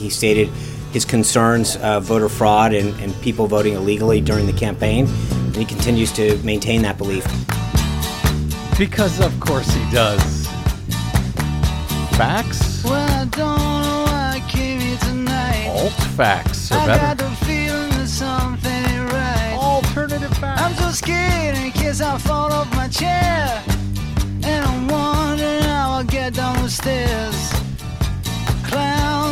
He stated his concerns of voter fraud and, and people voting illegally during the campaign, and he continues to maintain that belief. Because of course he does. Facts? Well, I don't know why I came here tonight. Alt facts are I got better. the feeling that something ain't right. Alternative facts. I'm so scared in case I fall off my chair. And I'm wondering how I'll get down the stairs.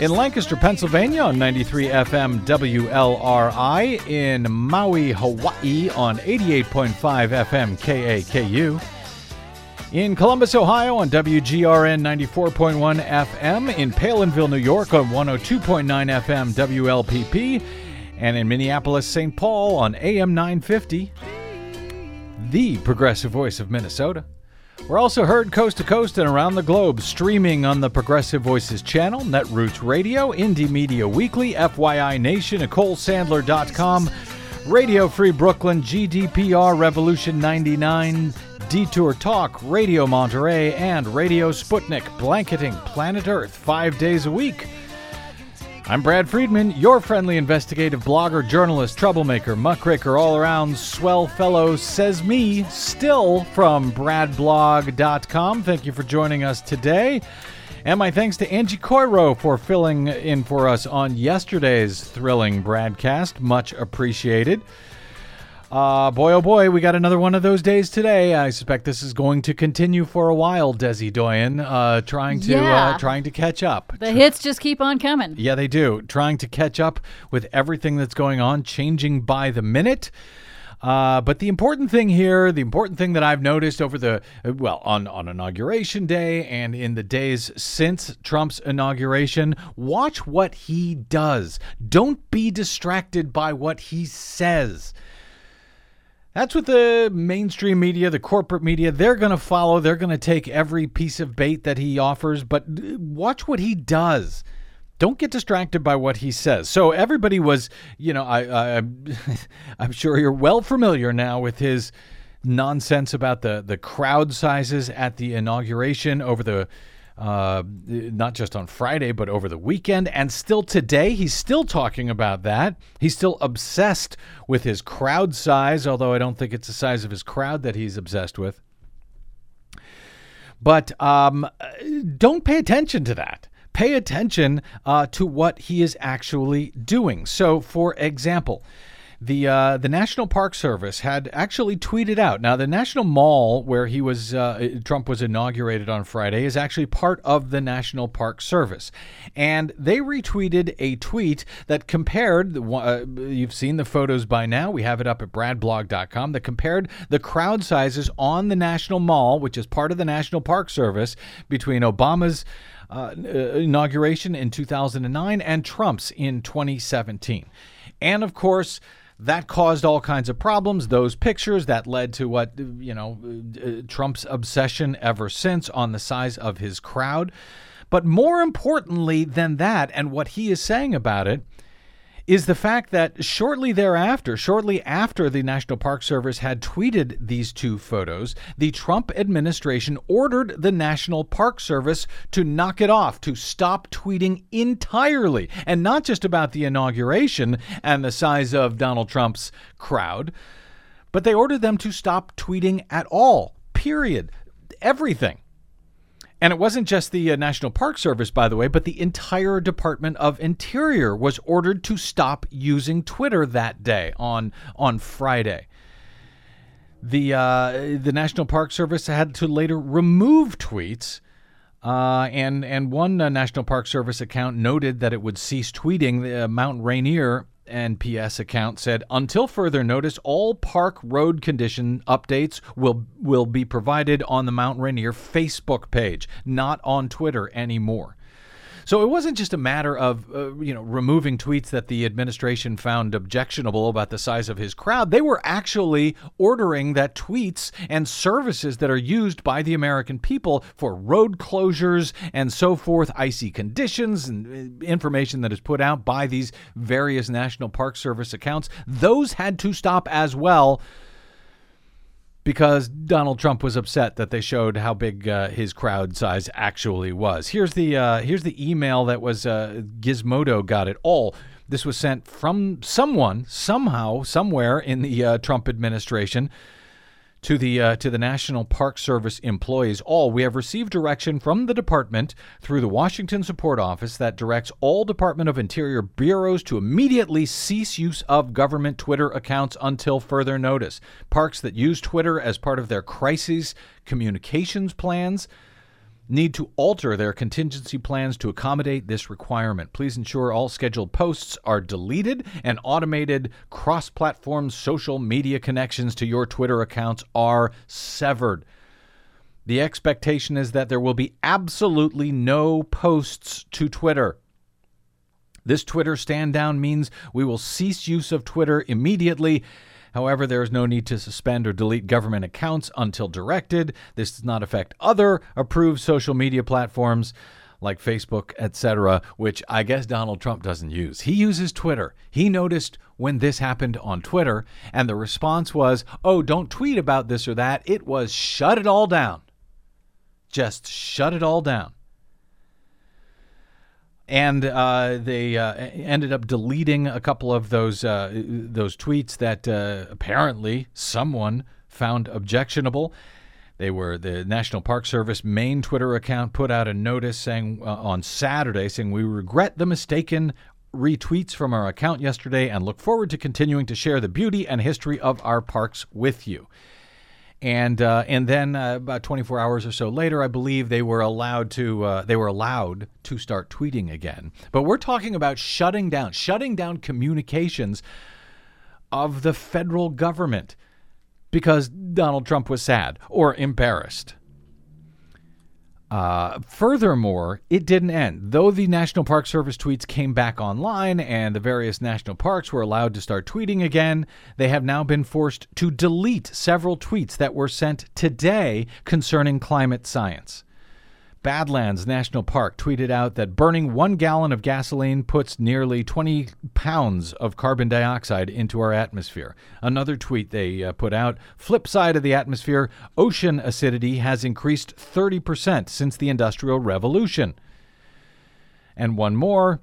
In Lancaster, Pennsylvania on 93 FM WLRI. In Maui, Hawaii on 88.5 FM KAKU. In Columbus, Ohio on WGRN 94.1 FM. In Palenville, New York on 102.9 FM WLPP. And in Minneapolis, St. Paul on AM 950 the progressive voice of Minnesota. We're also heard coast to coast and around the globe, streaming on the Progressive Voices channel, Netroots Radio, Indie Media Weekly, FYI Nation, NicoleSandler.com, Radio Free Brooklyn, GDPR Revolution 99, Detour Talk, Radio Monterey, and Radio Sputnik, blanketing planet Earth five days a week. I'm Brad Friedman, your friendly investigative blogger, journalist, troublemaker, muckraker, all around swell fellow, says me, still from bradblog.com. Thank you for joining us today. And my thanks to Angie Coiro for filling in for us on yesterday's thrilling BradCast. Much appreciated. Uh, boy, oh boy, we got another one of those days today. I suspect this is going to continue for a while, Desi Doyen, uh, trying to Yeah. uh, trying to catch up. The hits just keep on coming. Yeah, they do. Trying to catch up with everything that's going on, changing by the minute. Uh, but the important thing here, the important thing that I've noticed over the, uh, well, on, on Inauguration Day and in the days since Trump's inauguration, watch what he does. Don't be distracted by what he says. That's what the mainstream media, the corporate media, they're going to follow. They're going to take every piece of bait that he offers, but uh, watch what he does. Don't get distracted by what he says. So everybody was, you know, I, I I'm sure you're well familiar now with his nonsense about the the crowd sizes at the inauguration over the uh, not just on Friday, but over the weekend. And still today, he's still talking about that. He's still obsessed with his crowd size, although I don't think it's the size of his crowd that he's obsessed with. But um, don't pay attention to that. Pay attention uh, to what he is actually doing. So, for example, the uh, the National Park Service had actually tweeted out. Now, the National Mall where he was uh, Trump was inaugurated on Friday is actually part of the National Park Service, and they retweeted a tweet that compared. Uh, you've seen the photos by now. We have it up at bradblog.com. That compared the crowd sizes on the National Mall, which is part of the National Park Service, between Obama's uh, inauguration in 2009 and Trump's in 2017. And of course, that caused all kinds of problems. Those pictures that led to what, you know, uh, Trump's obsession ever since on the size of his crowd. But more importantly than that, and what he is saying about it, is the fact that shortly thereafter, shortly after the National Park Service had tweeted these two photos, the Trump administration ordered the National Park Service to knock it off, to stop tweeting entirely, and not just about the inauguration and the size of Donald Trump's crowd, but they ordered them to stop tweeting at all, period. Everything. And it wasn't just the uh, National Park Service, by the way, but the entire Department of Interior was ordered to stop using Twitter that day on on Friday. The uh, the National Park Service had to later remove tweets, uh, and and one uh, National Park Service account noted that it would cease tweeting. The uh, Mount Rainier NPS account said, until further notice, all park road condition updates will will be provided on the Mount Rainier Facebook page, not on Twitter anymore. So it wasn't just a matter of uh, you know removing tweets that the administration found objectionable about the size of his crowd. They were actually ordering that tweets and services that are used by the American people for road closures and so forth, icy conditions and uh, information that is put out by these various National Park Service accounts, those had to stop as well because Donald Trump was upset that they showed how big uh, his crowd size actually was. Here's the uh, here's the email that was uh, Gizmodo got it all. This was sent from someone somehow somewhere in the uh, Trump administration to the uh, to the National Park Service employees. All we have received direction from the department through the Washington Support Office that directs all Department of Interior bureaus to immediately cease use of government Twitter accounts until further notice. Parks that use Twitter as part of their crisis communications plans need to alter their contingency plans to accommodate this requirement. Please ensure all scheduled posts are deleted and automated cross platform social media connections to your Twitter accounts are severed. The expectation is that there will be absolutely no posts to Twitter. This Twitter stand down means we will cease use of Twitter immediately However, there is no need to suspend or delete government accounts until directed. This does not affect other approved social media platforms like Facebook, etc., which I guess Donald Trump doesn't use. He uses Twitter. He noticed when this happened on Twitter, and the response was, oh, don't tweet about this or that. It was shut it all down. Just shut it all down and uh, they uh, ended up deleting a couple of those uh, those tweets that uh, apparently someone found objectionable. They were the National Park Service main Twitter account put out a notice saying uh, on Saturday saying we regret the mistaken retweets from our account yesterday and look forward to continuing to share the beauty and history of our parks with you and uh, and then uh, about 24 hours or so later, I believe they were allowed to uh, they were allowed to start tweeting again. But we're talking about shutting down, shutting down communications of the federal government because Donald Trump was sad or embarrassed. Uh, furthermore, it didn't end. Though the National Park Service tweets came back online and the various national parks were allowed to start tweeting again, they have now been forced to delete several tweets that were sent today concerning climate science. Badlands National Park tweeted out that burning one gallon of gasoline puts nearly 20 pounds of carbon dioxide into our atmosphere. Another tweet they uh, put out flip side of the atmosphere, ocean acidity has increased 30% since the Industrial Revolution. And one more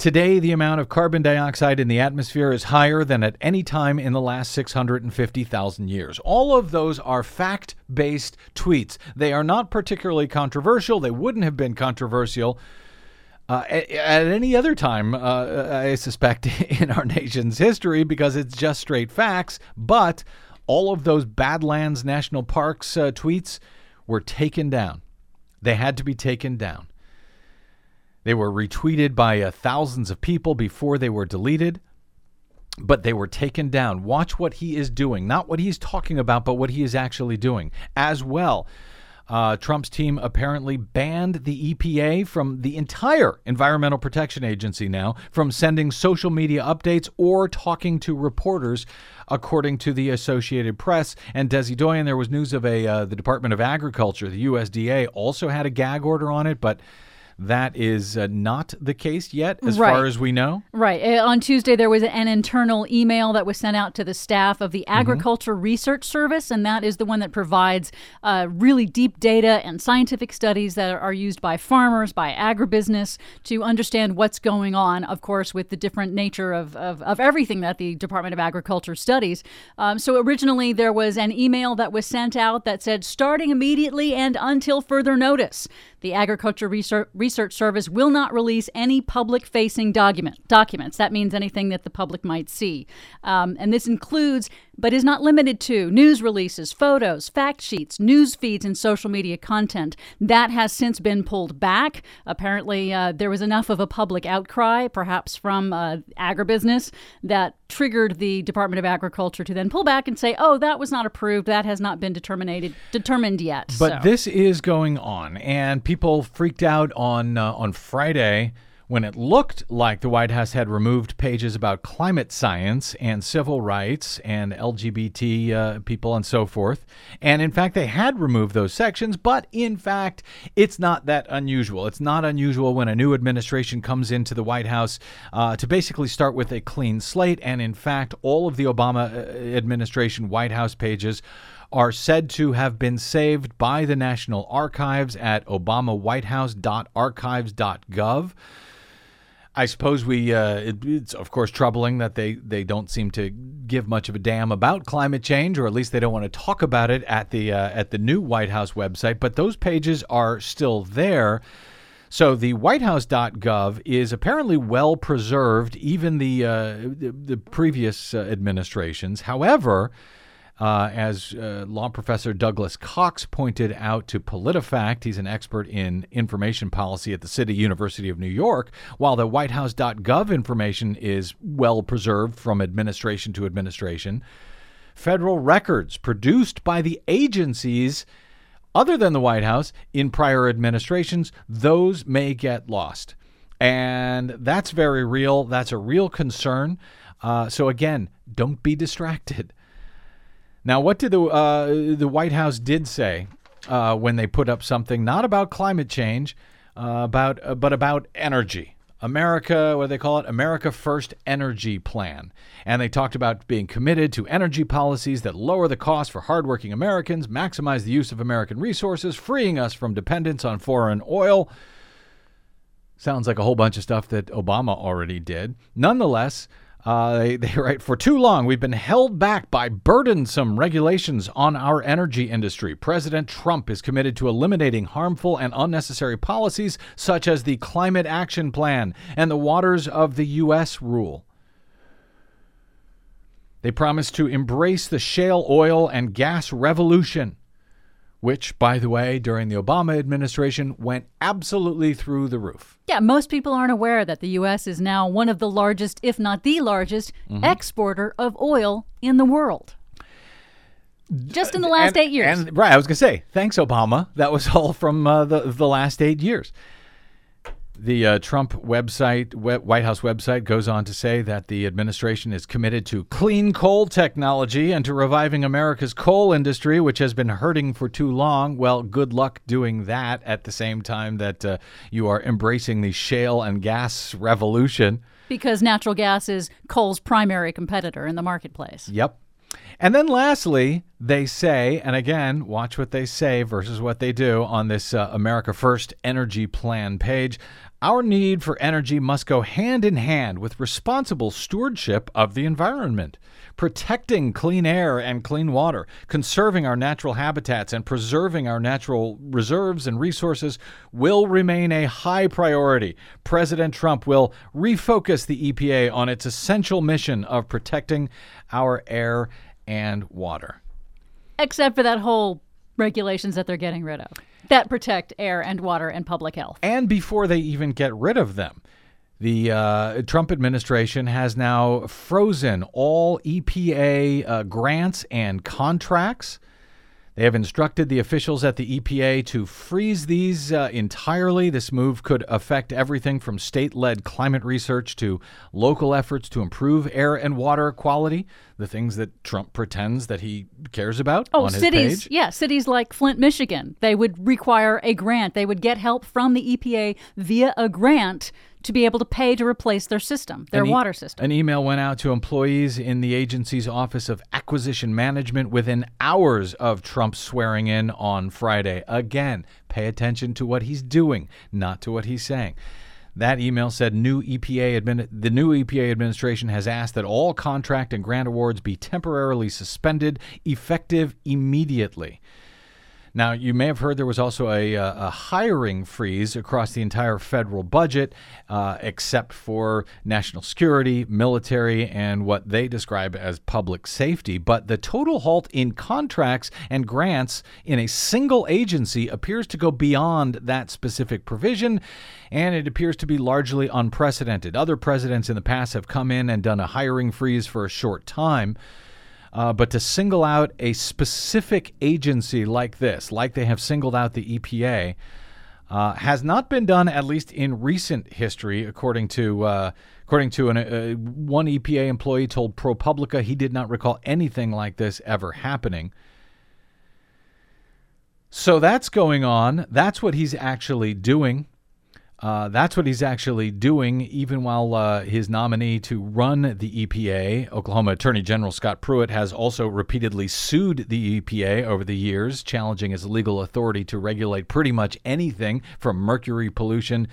Today, the amount of carbon dioxide in the atmosphere is higher than at any time in the last 650,000 years. All of those are fact based tweets. They are not particularly controversial. They wouldn't have been controversial. Uh, at, at, any other time, uh, I suspect, in our nation's history, because it's just straight facts. But all of those Badlands National Parks uh, tweets were taken down. They had to be taken down. They were retweeted by uh, thousands of people before they were deleted, but they were taken down. Watch what he is doing, not what he's talking about, but what he is actually doing as well. Uh, Trump's team apparently banned the EPA from the entire Environmental Protection Agency now from sending social media updates or talking to reporters, according to the Associated Press. And Desi Doyen, there was news of a uh, the Department of Agriculture, the USDA, also had a gag order on it, but that is uh, not the case yet, as right. far as we know. Right. Uh, on Tuesday, there was an internal email that was sent out to the staff of the mm-hmm. Agriculture mm-hmm. Research Service, and that is the one that provides uh, really deep data and scientific studies that are used by farmers, by agribusiness, to understand what's going on, of course, with the different nature of, of, of everything that the Department of Agriculture studies. Um, so originally, there was an email that was sent out that said, starting immediately and until further notice. The Agriculture Research Service will not release any public facing document, documents. That means anything that the public might see. Um, and this includes but is not limited to news releases, photos, fact sheets, news feeds, and social media content. That has since been pulled back. Apparently, uh, there was enough of a public outcry, perhaps from uh, agribusiness, that triggered the Department of Agriculture to then pull back and say, "Oh, that was not approved. That has not been determined determined yet." But So- this is going on, and people freaked out on uh, on Friday when it looked like the White House had removed pages about climate science and civil rights and LGBT uh, people and so forth. And in fact, they had removed those sections, but in fact, it's not that unusual. It's not unusual when a new administration comes into the White House uh, to basically start with a clean slate. And in fact, all of the Obama uh, administration White House pages are said to have been saved by the National Archives at obamawhitehouse.archives.gov. I suppose we. Uh, it, it's of course troubling that they they don't seem to give much of a damn about climate change, or at least they don't want to talk about it at the uh, at the new White House website. But those pages are still there. So the WhiteHouse.gov is apparently well preserved, even the uh, the, the previous uh, administrations. However, uh, as uh, law professor Douglas Cox pointed out to PolitiFact, he's an expert in information policy at the City University of New York. While the WhiteHouse.gov information is well preserved from administration to administration, federal records produced by the agencies other than the White House in prior administrations, those may get lost. And that's very real. That's a real concern. Uh, so, again, don't be distracted. Now, what did the uh, the White House did say uh, when they put up something not about climate change, uh, about uh, but about energy? America, what do they call it? America First Energy Plan. And they talked about being committed to energy policies that lower the cost for hardworking Americans, maximize the use of American resources, freeing us from dependence on foreign oil. Sounds like a whole bunch of stuff that Obama already did. Nonetheless, uh, they, they write for too long we've been held back by burdensome regulations on our energy industry. President Trump is committed to eliminating harmful and unnecessary policies such as the Climate Action Plan and the Waters of the U.S. rule. They promise to embrace the shale oil and gas revolution, which, by the way, during the Obama administration went absolutely through the roof. Yeah, most people aren't aware that the U.S. is now one of the largest, if not the largest, exporter of oil in the world. Just in the last And- eight years. And right, I was gonna say, thanks, Obama. That was all from uh, the the last eight years. The uh, Trump website, White House website, goes on to say that the administration is committed to clean coal technology and to reviving America's coal industry, which has been hurting for too long. Well, good luck doing that at the same time that uh, you are embracing the shale and gas revolution. because natural gas is coal's primary competitor in the marketplace. Yep. And then lastly, they say, and again, watch what they say versus what they do on this uh, America First Energy Plan page. Our need for energy must go hand in hand with responsible stewardship of the environment, protecting clean air and clean water, conserving our natural habitats, and preserving our natural reserves and resources will remain a high priority. President Trump will refocus the EPA on its essential mission of protecting our air and water. Except for that whole regulations that they're getting rid of that protect air and water and public health. And before they even get rid of them, the uh, Trump administration has now frozen all EPA uh, grants and contracts. They have instructed the officials at the EPA to freeze these uh, entirely. This move could affect everything from state led climate research to local efforts to improve air and water quality, the things that Trump pretends that he cares about Oh, on his cities, yeah, cities like Flint, Michigan, they would require a grant. They would get help from the EPA via a grant to be able to pay to replace their system, their e- water system. An email went out to employees in the agency's Office of Acquisition Management within hours of Trump swearing in on Friday. Again, pay attention to what he's doing, not to what he's saying. That email said new EPA admin- the new EPA administration has asked that all contract and grant awards be temporarily suspended effective immediately. Now, you may have heard there was also a, uh, a hiring freeze across the entire federal budget, uh, except for national security, military, and what they describe as public safety. But the total halt in contracts and grants in a single agency appears to go beyond that specific provision, and it appears to be largely unprecedented. Other presidents in the past have come in and done a hiring freeze for a short time. Uh, but to single out a specific agency like this, like they have singled out the EPA, uh, has not been done at least in recent history, according to uh, according to an, uh, one EPA employee told ProPublica he did not recall anything like this ever happening. So that's going on. That's what he's actually doing. Uh, that's what he's actually doing, even while uh, his nominee to run the EPA, Oklahoma Attorney General Scott Pruitt, has also repeatedly sued the EPA over the years, challenging its legal authority to regulate pretty much anything from mercury pollution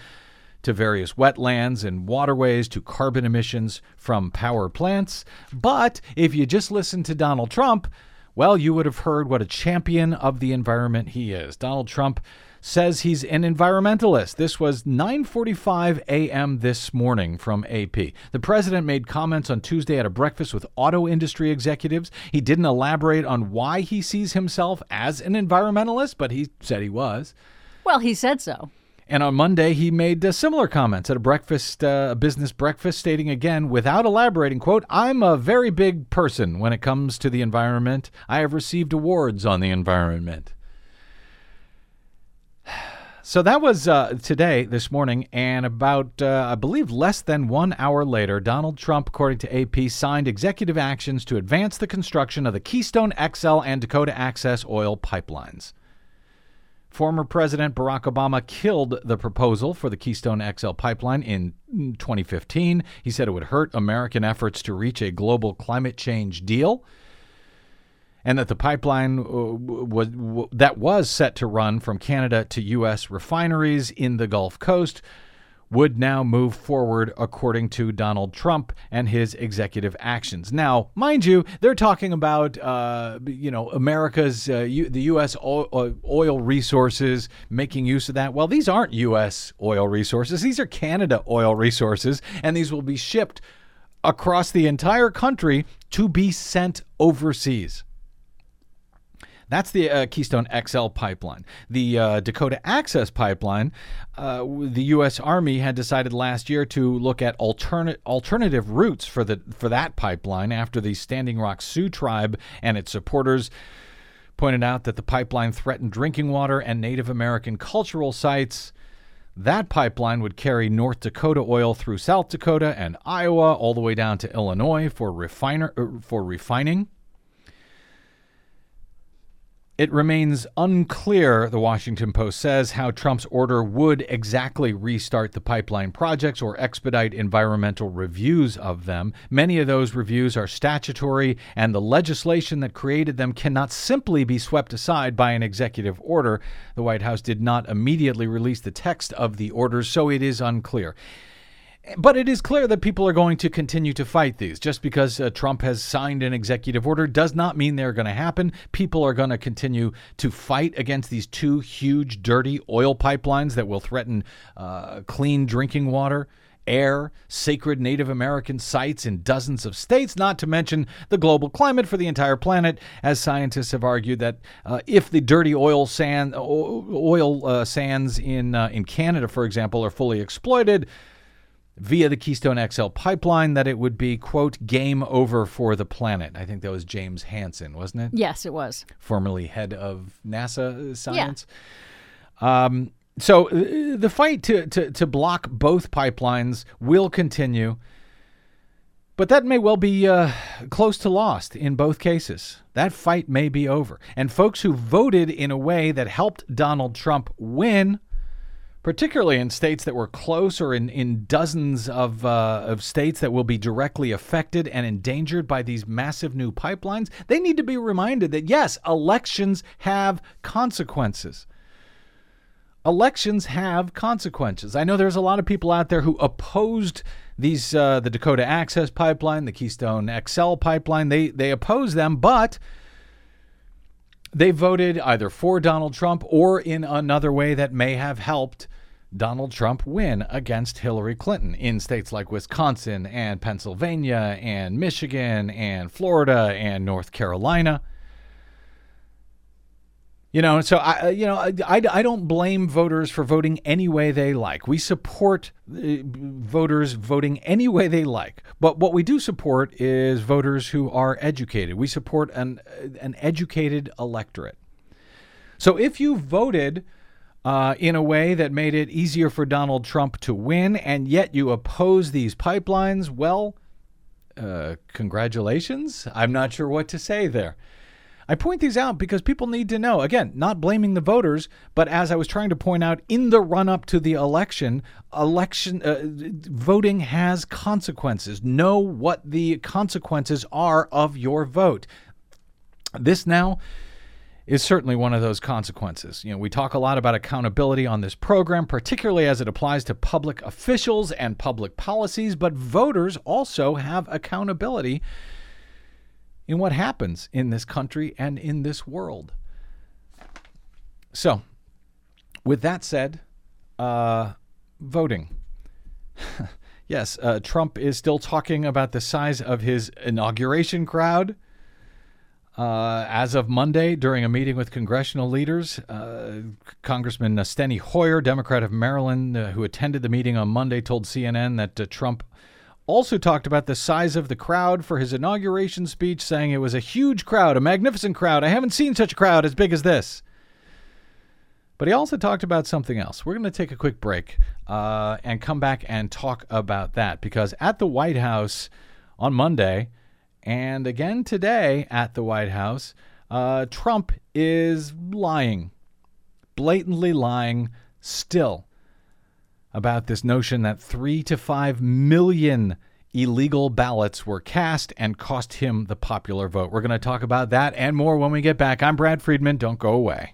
to various wetlands and waterways to carbon emissions from power plants. But if you just listen to Donald Trump, well, you would have heard what a champion of the environment he is. Donald Trump says he's an environmentalist. This was 9:45 a.m. this morning from AP. The president made comments on Tuesday at a breakfast with auto industry executives. He didn't elaborate on why he sees himself as an environmentalist, but he said he was. Well, he said so. And on Monday, he made uh, similar comments at a breakfast, uh, a business breakfast, stating again, without elaborating, "quote I'm a very big person when it comes to the environment. I have received awards on the environment." So that was uh, today, this morning, and about, uh, I believe, less than one hour later, Donald Trump, according to AP, signed executive actions to advance the construction of the Keystone XL and Dakota Access oil pipelines. Former President Barack Obama killed the proposal for the Keystone XL pipeline in 2015. He said it would hurt American efforts to reach a global climate change deal and that the pipeline uh, was that was set to run from Canada to U.S. refineries in the Gulf Coast would now move forward according to Donald Trump and his executive actions. Now, mind you, they're talking about uh, you know America's uh, U- the U.S. Uh, oil resources, making use of that. Well, these aren't U.S. oil resources; these are Canada oil resources, and these will be shipped across the entire country to be sent overseas. That's the uh, Keystone XL pipeline. The uh, Dakota Access pipeline, uh, the U.S. Army had decided last year to look at alternate alternative routes for the for that pipeline after the Standing Rock Sioux tribe and its supporters pointed out that the pipeline threatened drinking water and Native American cultural sites. That pipeline would carry North Dakota oil through South Dakota and Iowa all the way down to Illinois for refiner er, for refining. It remains unclear, the Washington Post says, how Trump's order would exactly restart the pipeline projects or expedite environmental reviews of them. Many of those reviews are statutory, and the legislation that created them cannot simply be swept aside by an executive order. The White House did not immediately release the text of the orders, so it is unclear. But it is clear that people are going to continue to fight these. Just because uh, Trump has signed an executive order does not mean they're going to happen. People are going to continue to fight against these two huge, dirty oil pipelines that will threaten uh, clean drinking water air, sacred Native American sites in dozens of states, not to mention the global climate for the entire planet, as scientists have argued that uh, if the dirty oil sand oil uh, sands in uh, in Canada, for example, are fully exploited, via the Keystone XL pipeline that it would be, quote, game over for the planet. I think that was James Hansen, wasn't it? Yes, it was. Formerly head of NASA science. Yeah. Um, so uh, the fight to, to, to block both pipelines will continue. But that may well be uh, close to lost in both cases. That fight may be over. And folks who voted in a way that helped Donald Trump win particularly in states that were close or in, in dozens of, uh, of states that will be directly affected and endangered by these massive new pipelines, they need to be reminded that yes, elections have consequences. Elections have consequences. I know there's a lot of people out there who opposed these uh, the Dakota Access Pipeline, the Keystone XL pipeline. They they oppose them, but they voted either for Donald Trump or in another way that may have helped Donald Trump win against Hillary Clinton in states like Wisconsin and Pennsylvania and Michigan and Florida and North Carolina. You know, so I, you know, I, I, I don't blame voters for voting any way they like. We support uh, voters voting any way they like. But what we do support is voters who are educated. We support an an educated electorate. So if you voted uh, in a way that made it easier for Donald Trump to win, and yet you oppose these pipelines, well, uh, congratulations. I'm not sure what to say there. I point these out because people need to know. Again, not blaming the voters, but as I was trying to point out in the run up to the election, election uh, voting has consequences. Know what the consequences are of your vote. This now is certainly one of those consequences. You know, we talk a lot about accountability on this program, particularly as it applies to public officials and public policies, but voters also have accountability in what happens in this country and in this world. So, with that said, uh, voting. yes, uh, Trump is still talking about the size of his inauguration crowd. Uh, as of Monday, during a meeting with congressional leaders, uh, Congressman Steny Hoyer, Democrat of Maryland, uh, who attended the meeting on Monday, told CNN that uh, Trump also talked about the size of the crowd for his inauguration speech, saying it was a huge crowd, a magnificent crowd. I haven't seen such a crowd as big as this. But he also talked about something else. We're going to take a quick break uh, and come back and talk about that because at the White House on Monday and again today at the White House, uh, Trump is lying, blatantly lying still about this notion that three to five million illegal ballots were cast and cost him the popular vote. We're going to talk about that and more when we get back. I'm Brad Friedman. Don't go away.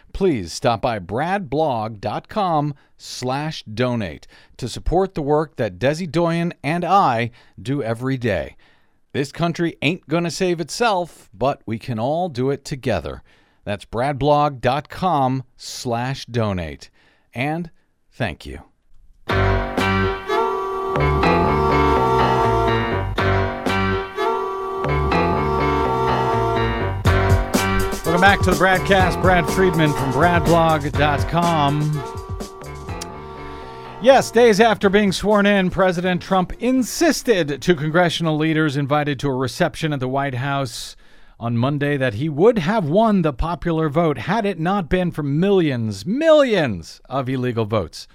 please stop by bradblog.com slash donate to support the work that Desi Doyen and I do every day. This country ain't going to save itself, but we can all do it together. That's bradblog.com slash donate. And thank you. Welcome back to the BradCast. Brad Friedman from BradBlog.com. Yes, days after being sworn in, President Trump insisted to congressional leaders invited to a reception at the White House on Monday that he would have won the popular vote had it not been for millions, millions of illegal votes.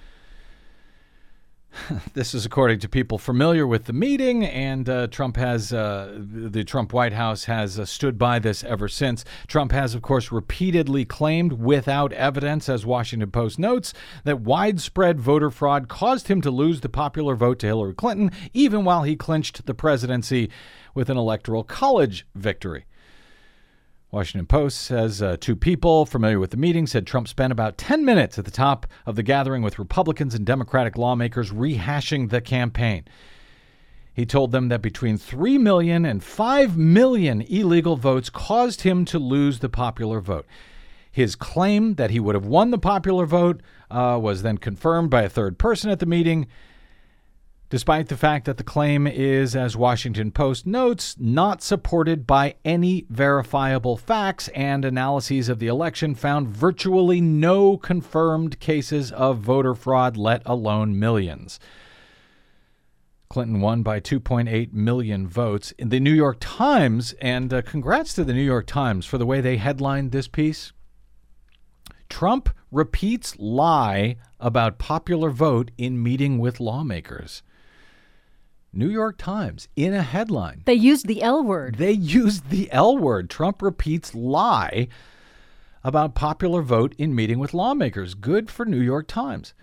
this is according to people familiar with the meeting, and uh, Trump has, uh, the Trump White House has uh, stood by this ever since. Trump has, of course, repeatedly claimed without evidence, as Washington Post notes, that widespread voter fraud caused him to lose the popular vote to Hillary Clinton, even while he clinched the presidency with an electoral college victory. Washington Post says uh, two people familiar with the meeting said Trump spent about 10 minutes at the top of the gathering with Republicans and Democratic lawmakers rehashing the campaign. He told them that between 3 million and 5 million illegal votes caused him to lose the popular vote. His claim that he would have won the popular vote uh, was then confirmed by a third person at the meeting despite the fact that the claim is, as Washington Post notes, not supported by any verifiable facts, and analyses of the election found virtually no confirmed cases of voter fraud, let alone millions. Clinton won by 2.8 million votes. In the New York Times, and uh, congrats to the New York Times for the way they headlined this piece. Trump repeats lie about popular vote in meeting with lawmakers. New York Times, in a headline, They used the L word. they used the L word. Trump repeats lie about popular vote in meeting with lawmakers. Good for New York Times.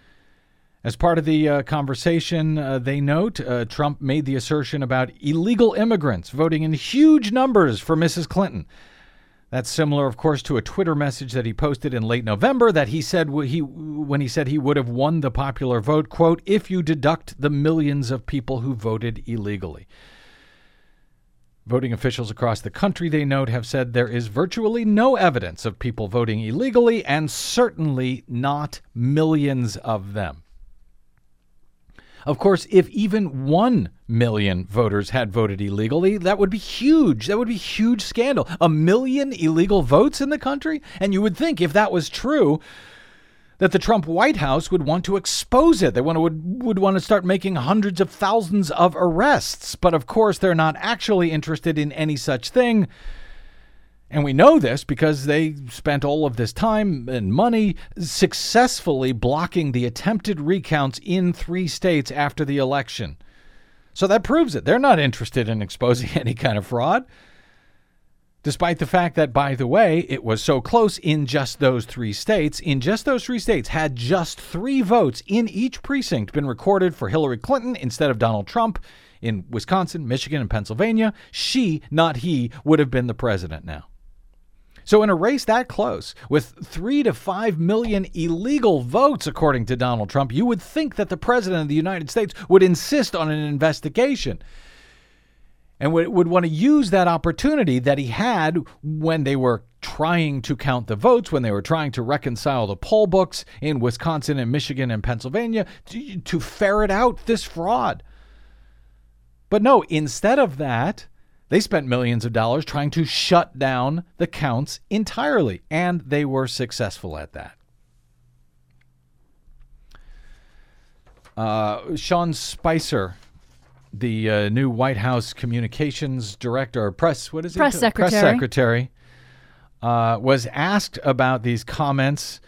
As part of the uh, conversation, uh, they note uh, Trump made the assertion about illegal immigrants voting in huge numbers for Mrs. Clinton. That's similar, of course, to a Twitter message that he posted in late November that he said he when he said he would have won the popular vote, quote, if you deduct the millions of people who voted illegally. Voting officials across the country, they note, have said there is virtually no evidence of people voting illegally, and certainly not millions of them. Of course, if even 1 million voters had voted illegally, that would be huge. That would be huge scandal. A million illegal votes in the country? And you would think if that was true, that the Trump White House would want to expose it. They want to, would, would want to start making hundreds of thousands of arrests. But of course, they're not actually interested in any such thing. And we know this because they spent all of this time and money successfully blocking the attempted recounts in three states after the election. So that proves it. They're not interested in exposing any kind of fraud. Despite the fact that, by the way, it was so close in just those three states, in just those three states, had just three votes in each precinct been recorded for Hillary Clinton instead of Donald Trump in Wisconsin, Michigan, and Pennsylvania, she, not he, would have been the president now. So, in a race that close, with three to five million illegal votes, according to Donald Trump, you would think that the president of the United States would insist on an investigation and would, would want to use that opportunity that he had when they were trying to count the votes, when they were trying to reconcile the poll books in Wisconsin and Michigan and Pennsylvania, to, to ferret out this fraud. But no, instead of that, they spent millions of dollars trying to shut down the counts entirely, and they were successful at that. Uh, Sean Spicer, the uh, new White House communications director, or press, what is Press it? secretary. Press secretary, uh, was asked about these comments,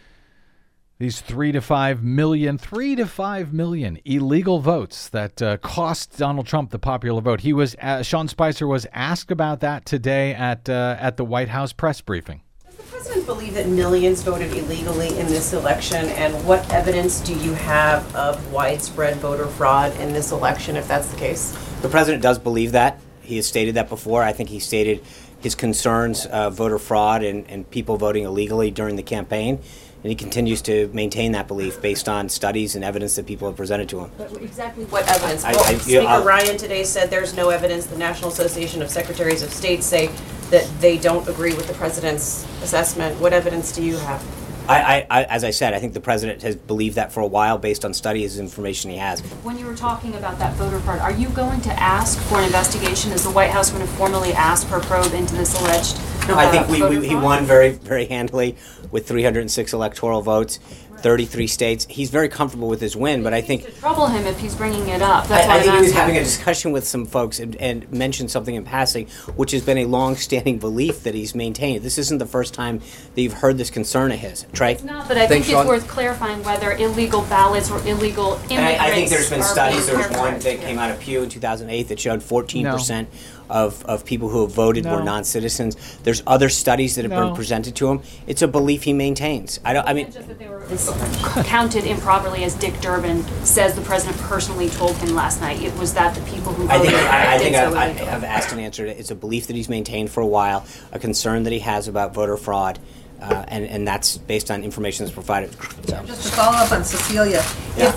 these three to five million, three to five million illegal votes that uh, cost Donald Trump the popular vote. He was, uh, Sean Spicer was asked about that today at uh, at the White House press briefing. Does the president believe that millions voted illegally in this election? And what evidence do you have of widespread voter fraud in this election, if that's the case? The president does believe that. He has stated that before. I think he stated his concerns of voter fraud and, and people voting illegally during the campaign. And he continues to maintain that belief based on studies and evidence that people have presented to him. But exactly what evidence? I- Well, I- Speaker I'll- Ryan today said there's no evidence. The National Association of Secretaries of State say that they don't agree with the president's assessment. What evidence do you have? I, I, as I said, I think the president has believed that for a while based on studies and information he has. When you were talking about that voter fraud, are you going to ask for an investigation? Is the White House going to formally ask for a probe into this alleged? No, I think uh, we, we, he won very, very handily with 306 electoral votes, 33 states. He's very comfortable with his win, but I think To trouble him if he's bringing it up. That's I, why I think he was having a discussion with some folks and, and mentioned something in passing, which has been a long-standing belief that he's maintained. This isn't the first time that you've heard this concern of his. Trey? It's not, but I think Thanks, it's worth clarifying whether illegal ballots or illegal immigrants. And I, I think there's been studies. There was one characterized. that came out of Pew in 2008 that showed 14% of, of people who have voted were non-citizens. There's other studies that have No. been presented to him. It's a belief he maintains. I don't. I mean, Just that they were counted improperly, as Dick Durbin says the president personally told him last night. It was that the people who I voted think I, I think so I've, I have asked and answered it. It's a belief that he's maintained for a while, a concern that he has about voter fraud, uh, and and that's based on information that's provided. So. Just to follow up on Cecilia, Yeah.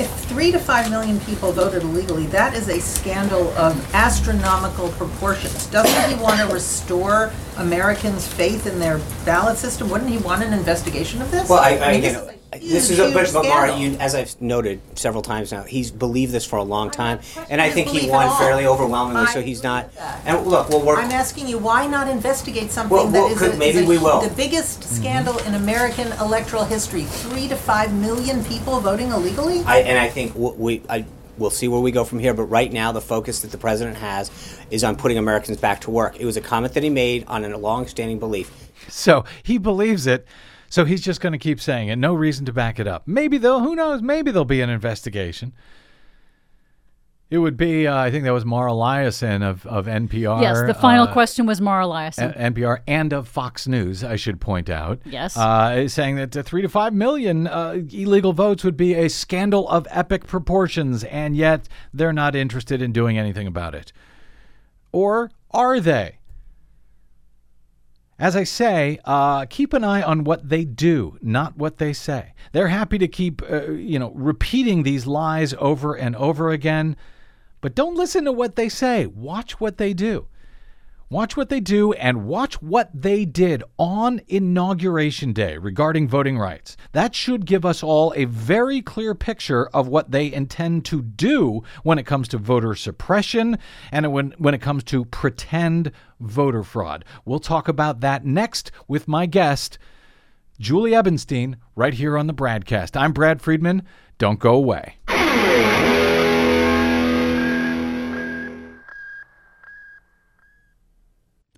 If, three to five million people voted illegally, that is a scandal of astronomical proportions. Doesn't he want to restore Americans' faith in their ballot system? Wouldn't he want an investigation of this? Well, I, I, mean, this this is is a a huge, but, huge but Mara, you, as I've noted several times now, he's believed this for a long time, and I think he belief at won all. fairly overwhelmingly. I So he's agree not. with that. And look, we'll work. I'm asking you, why not investigate something Well, that well, is could- a- is maybe a- we will. the biggest mm-hmm. scandal in American electoral history? Three to five million people voting illegally? I, and I think w- we, I, we'll see where we go from here. But right now, the focus that the president has is on putting Americans back to work. It was a comment that he made on a long-standing belief. So he believes it. So he's just going to keep saying it. No reason to back it up. Maybe they'll, who knows, maybe there'll be an investigation. It would be, uh, I think that was Mara Liasson of, of NPR. yes, the final uh, question was Mara Liasson. NPR and of Fox News, I should point out. Yes. Uh, saying that uh, three to five million uh, illegal votes would be a scandal of epic proportions, and yet they're not interested in doing anything about it. Or are they? As I say, uh, keep an eye on what they do, not what they say. They're happy to keep, uh, you know, repeating these lies over and over again, but don't listen to what they say. Watch what they do. Watch what they do and watch what they did on Inauguration Day regarding voting rights. That should give us all a very clear picture of what they intend to do when it comes to voter suppression and when, when it comes to pretend voter fraud. We'll talk about that next with my guest, Julie Ebenstein, right here on the BradCast. I'm Brad Friedman. Don't go away.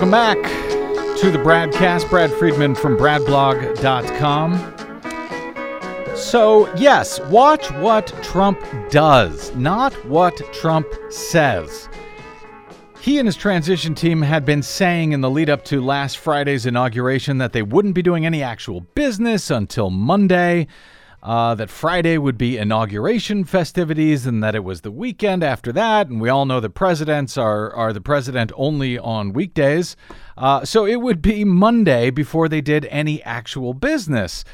Welcome back to the Bradcast. Brad Friedman from bradblog.com. So, yes, watch what Trump does, not what Trump says. He and his transition team had been saying in the lead up to last Friday's inauguration that they wouldn't be doing any actual business until Monday, uh, that Friday would be inauguration festivities, and that it was the weekend after that. And we all know that presidents are, are the president only on weekdays. Uh, so it would be Monday before they did any actual business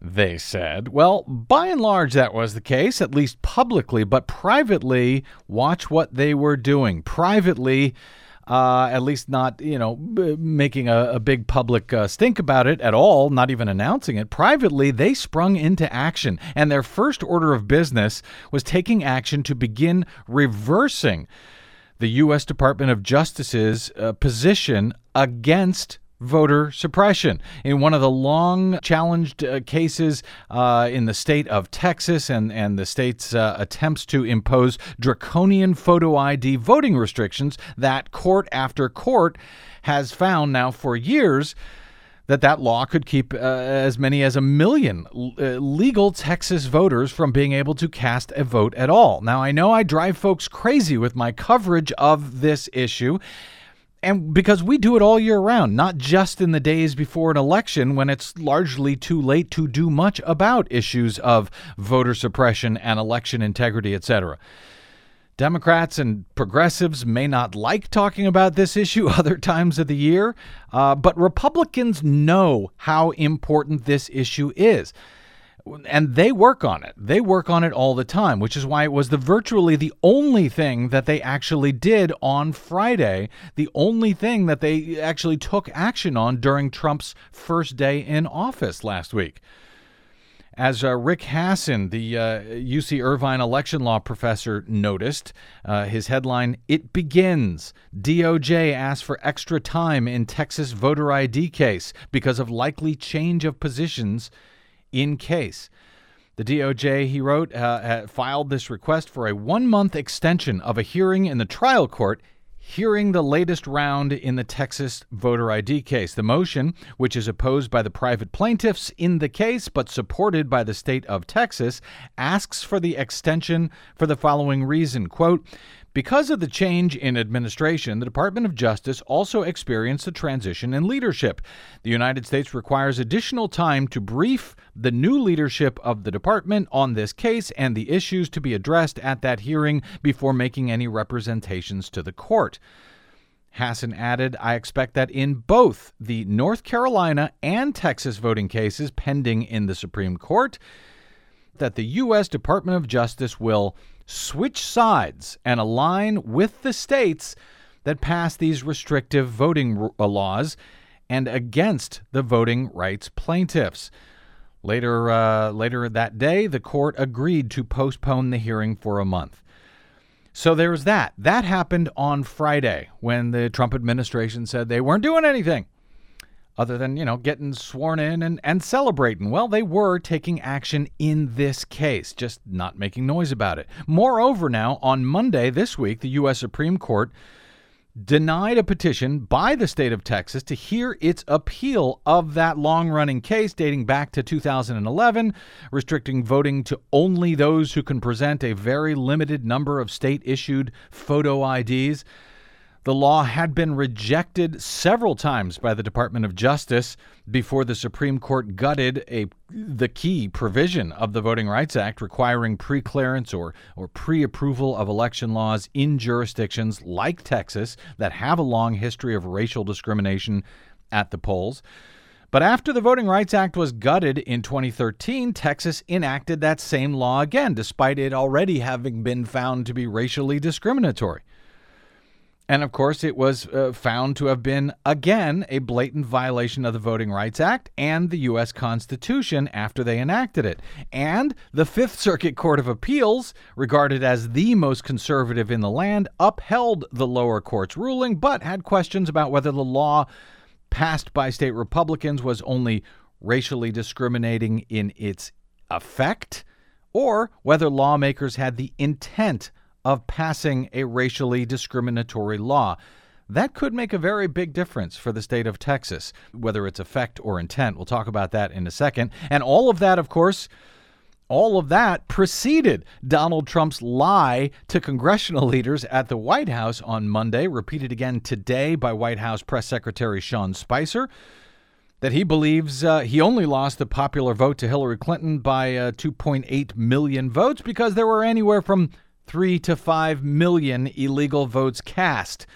they said. Well, by and large, that was the case, at least publicly, but privately, watch what they were doing. Privately, uh, at least not, you know, b- making a, a big public uh, stink about it at all, not even announcing it. Privately, they sprung into action, and their first order of business was taking action to begin reversing the U.S. Department of Justice's uh, position against voter suppression. In one of the long challenged uh, cases uh, in the state of Texas and, and the state's uh, attempts to impose draconian photo ID voting restrictions, that court after court has found now for years that that law could keep uh, as many as a million uh, legal Texas voters from being able to cast a vote at all. Now, I know I drive folks crazy with my coverage of this issue. And because we do it all year round, not just in the days before an election when it's largely too late to do much about issues of voter suppression and election integrity, etc. Democrats and progressives may not like talking about this issue other times of the year, uh, but Republicans know how important this issue is. And they work on it. They work on it all the time, which is why it was the virtually the only thing that they actually did on Friday, the only thing that they actually took action on during Trump's first day in office last week. As uh, Rick Hasen, the uh, UC Irvine election law professor, noticed, uh, his headline, It Begins. DOJ asks for extra time in Texas voter ID case because of likely change of positions in case. The DOJ, he wrote, uh, filed this request for a one month extension of a hearing in the trial court hearing the latest round in the Texas voter ID case. The motion, which is opposed by the private plaintiffs in the case but supported by the state of Texas, asks for the extension for the following reason, quote, because of the change in administration, the Department of Justice also experienced a transition in leadership. The United States requires additional time to brief the new leadership of the department on this case and the issues to be addressed at that hearing before making any representations to the court. Hasen added, I expect that in both the North Carolina and Texas voting cases pending in the Supreme Court, that the U.S. Department of Justice will switch sides and align with the states that pass these restrictive voting laws and against the voting rights plaintiffs. Later, uh, later that day, the court agreed to postpone the hearing for a month. So there was that. That happened on Friday when the Trump administration said they weren't doing anything other than, you know, getting sworn in and, and celebrating. Well, they were taking action in this case, just not making noise about it. Moreover, now, on Monday this week, the U.S. Supreme Court denied a petition by the state of Texas to hear its appeal of that long running case dating back to 2011, restricting voting to only those who can present a very limited number of state issued photo IDs. The law had been rejected several times by the Department of Justice before the Supreme Court gutted a the key provision of the Voting Rights Act requiring pre-clearance or or pre-approval of election laws in jurisdictions like Texas that have a long history of racial discrimination at the polls. But after the Voting Rights Act was gutted in 2013, Texas enacted that same law again, despite it already having been found to be racially discriminatory. And of course, it was uh, found to have been, again, a blatant violation of the Voting Rights Act and the U.S. Constitution after they enacted it. And the Fifth Circuit Court of Appeals, regarded as the most conservative in the land, upheld the lower court's ruling, but had questions about whether the law passed by state Republicans was only racially discriminating in its effect or whether lawmakers had the intent of passing a racially discriminatory law. That could make a very big difference for the state of Texas, whether it's effect or intent. We'll talk about that in a second. And all of that, of course, all of that preceded Donald Trump's lie to congressional leaders at the White House on Monday, repeated again today by White House Press Secretary Sean Spicer, that he believes uh, he only lost the popular vote to Hillary Clinton by uh, 2.8 million votes because there were anywhere from three to five million illegal votes cast,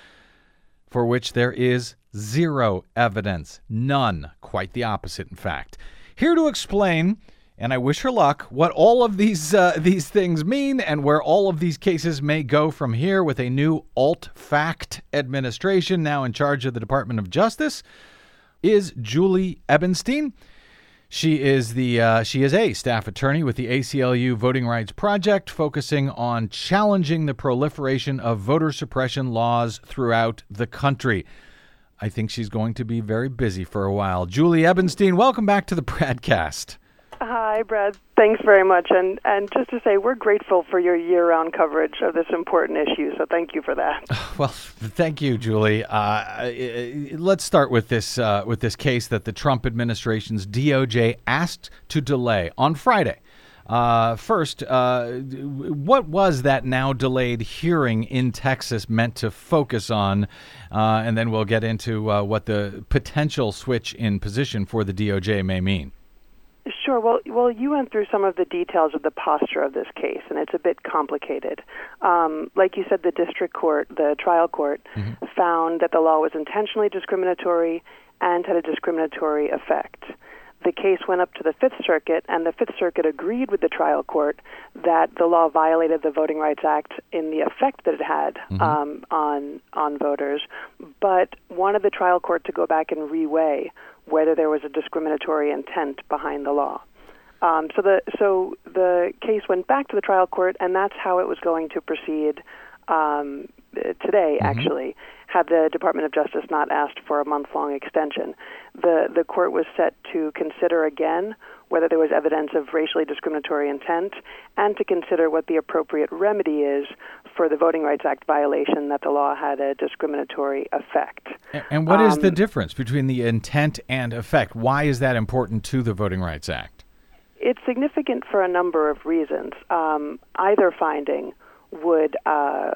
for which there is zero evidence. None. Quite the opposite, in fact. Here to explain, and I wish her luck, what all of these uh, these things mean and where all of these cases may go from here with a new alt fact administration now in charge of the Department of Justice is Julie Ebenstein. She is the uh, she is a staff attorney with the ACLU Voting Rights Project, focusing on challenging the proliferation of voter suppression laws throughout the country. I think she's going to be very busy for a while. Julie Ebenstein, welcome back to the Bradcast. Hi, Brad. Thanks very much. And and just to say, we're grateful for your year-round coverage of this important issue. So thank you for that. Well, thank you, Julie. Uh, let's start with this uh, with this case that the Trump administration's DOJ asked to delay on Friday. Uh, first, uh, what was that now delayed hearing in Texas meant to focus on? Uh, and then we'll get into uh, what the potential switch in position for the DOJ may mean. Sure. Well, well, you went through some of the details of the posture of this case, and it's a bit complicated. Um, like you said, the district court, the trial court, mm-hmm. found that the law was intentionally discriminatory and had a discriminatory effect. The case went up to the Fifth Circuit, and the Fifth Circuit agreed with the trial court that the law violated the Voting Rights Act in the effect that it had mm-hmm. um, on on voters, but wanted the trial court to go back and reweigh whether there was a discriminatory intent behind the law. Um, so the so the case went back to the trial court, and that's how it was going to proceed um, today. Mm-hmm. Actually, had the Department of Justice not asked for a month-long extension, the the court was set to consider again whether there was evidence of racially discriminatory intent, and to consider what the appropriate remedy is for the Voting Rights Act violation that the law had a discriminatory effect. And what um, is the um, difference between the intent and effect? Why is that important to the Voting Rights Act? It's significant for a number of reasons. Um, either finding would uh,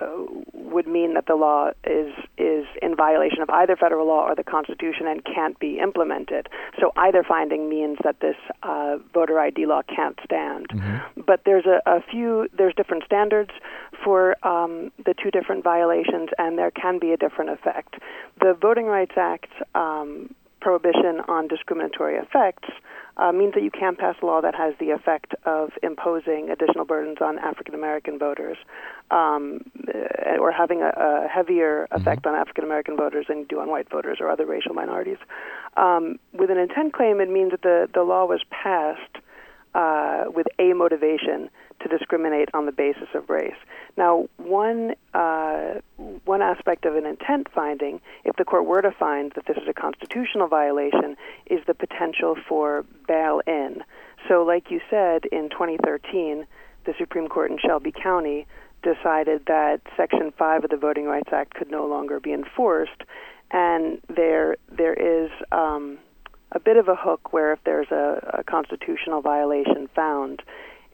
would mean that the law is is in violation of either federal law or the Constitution and can't be implemented. So either finding means that this uh, voter ID law can't stand. Mm-hmm. But there's a, a, few there's different standards for um, the two different violations, and there can be a different effect. The Voting Rights Act. Um, prohibition on discriminatory effects uh, means that you can't pass a law that has the effect of imposing additional burdens on African American voters um, uh, or having a, a heavier effect on African American voters than you do on white voters or other racial minorities. Um, with an intent claim, it means that the, the law was passed uh, with a motivation to discriminate on the basis of race. Now, one uh, one aspect of an intent finding, if the court were to find that this is a constitutional violation, is the potential for bail-in. So, like you said, in 2013, the Supreme Court in Shelby County decided that Section 5 of the Voting Rights Act could no longer be enforced, and there there is um, a bit of a hook where if there's a, a constitutional violation found,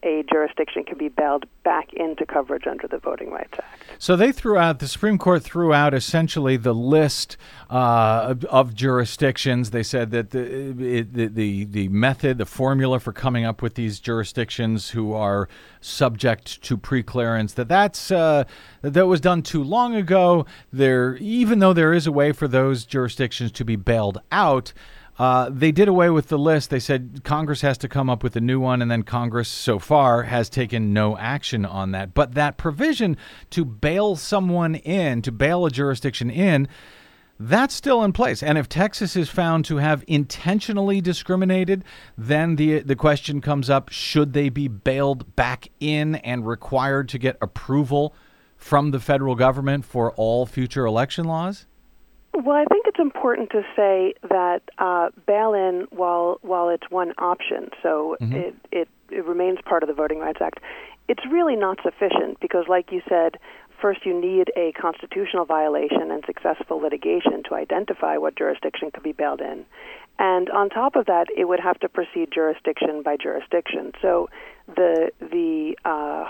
a jurisdiction can be bailed back into coverage under the Voting Rights Act. So they threw out the Supreme Court threw out essentially the list uh, of, jurisdictions. They said that the, the the the method, the formula for coming up with these jurisdictions who are subject to preclearance that that's uh, that was done too long ago. There, even though there is a way for those jurisdictions to be bailed out. Uh, they did away with the list. They said Congress has to come up with a new one, and then Congress so far has taken no action on that. But that provision to bail someone in, to bail a jurisdiction in, that's still in place. And if Texas is found to have intentionally discriminated, then the the question comes up: Should they be bailed back in and required to get approval from the federal government for all future election laws? Well, I think it's important to say that uh, bail-in, while while it's one option, so Mm-hmm. it, it it remains part of the Voting Rights Act. It's really not sufficient because, like you said, first you need a constitutional violation and successful litigation to identify what jurisdiction could be bailed in, and on top of that, it would have to proceed jurisdiction by jurisdiction. So the the uh,